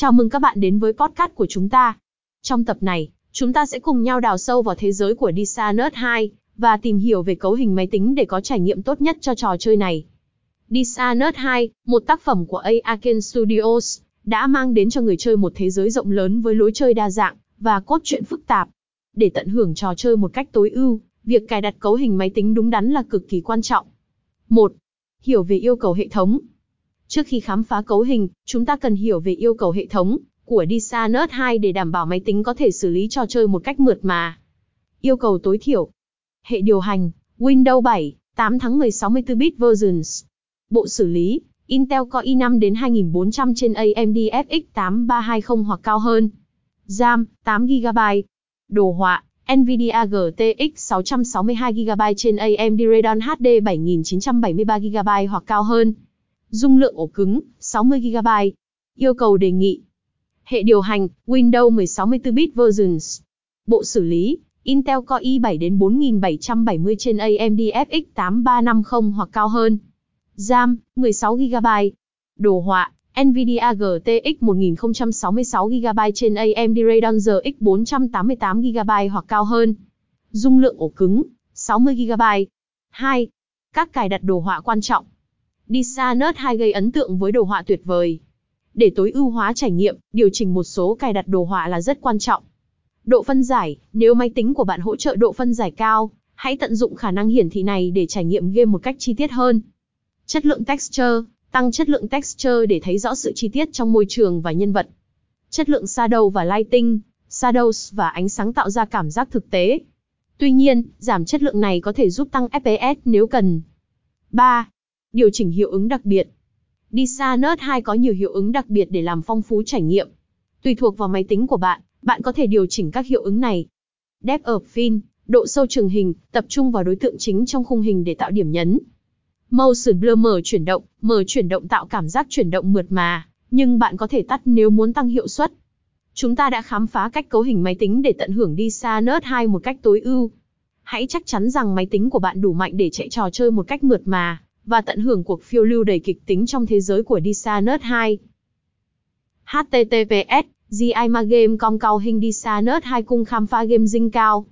Chào mừng các bạn đến với podcast của chúng ta. Trong tập này, chúng ta sẽ cùng nhau đào sâu vào thế giới của Dishonored 2 và tìm hiểu về cấu hình máy tính để có trải nghiệm tốt nhất cho trò chơi này. Dishonored 2, một tác phẩm của Aken Studios, đã mang đến cho người chơi một thế giới rộng lớn với lối chơi đa dạng và cốt truyện phức tạp. Để tận hưởng trò chơi một cách tối ưu, việc cài đặt cấu hình máy tính đúng đắn là cực kỳ quan trọng. 1. Hiểu về yêu cầu hệ thống. Trước khi khám phá cấu hình, chúng ta cần hiểu về yêu cầu hệ thống của Dishonored 2 để đảm bảo máy tính có thể xử lý trò chơi một cách mượt mà. Yêu cầu tối thiểu. Hệ điều hành, Windows 7, 8 tháng 10 64-bit versions. Bộ xử lý, Intel Core i5 đến 2400 trên AMD FX 8320 hoặc cao hơn. RAM, 8GB. Đồ họa, Nvidia GTX 662GB trên AMD Radeon HD 7973GB hoặc cao hơn. Dung lượng ổ cứng, 60GB. Yêu cầu đề nghị. Hệ điều hành, Windows 16 64-bit versions. Bộ xử lý, Intel Core i7 đến 4770 trên AMD FX 8350 hoặc cao hơn. RAM, 16GB. Đồ họa, Nvidia GTX 1066GB trên AMD Radeon RX 488GB hoặc cao hơn. Dung lượng ổ cứng, 60GB. 2. Các cài đặt đồ họa quan trọng. Dishonored 2 gây ấn tượng với đồ họa tuyệt vời. Để tối ưu hóa trải nghiệm, điều chỉnh một số cài đặt đồ họa là rất quan trọng. Độ phân giải, nếu máy tính của bạn hỗ trợ độ phân giải cao, hãy tận dụng khả năng hiển thị này để trải nghiệm game một cách chi tiết hơn. Chất lượng texture, tăng chất lượng texture để thấy rõ sự chi tiết trong môi trường và nhân vật. Chất lượng shadow và lighting, shadows và ánh sáng tạo ra cảm giác thực tế. Tuy nhiên, giảm chất lượng này có thể giúp tăng FPS nếu cần. 3. Điều chỉnh hiệu ứng đặc biệt. Dishonored 2 có nhiều hiệu ứng đặc biệt để làm phong phú trải nghiệm. Tùy thuộc vào máy tính của bạn, bạn có thể điều chỉnh các hiệu ứng này. Depth of Field, độ sâu trường hình, tập trung vào đối tượng chính trong khung hình để tạo điểm nhấn. Motion Blur mở chuyển động, mở chuyển động tạo cảm giác chuyển động mượt mà, nhưng bạn có thể tắt nếu muốn tăng hiệu suất. Chúng ta đã khám phá cách cấu hình máy tính để tận hưởng Dishonored 2 một cách tối ưu. Hãy chắc chắn rằng máy tính của bạn đủ mạnh để chạy trò chơi một cách mượt mà và tận hưởng cuộc phiêu lưu đầy kịch tính trong thế giới của Dishonored 2. https GIMA Game Com Cao Hình Dishonored 2 cung khám phá game dinh cao.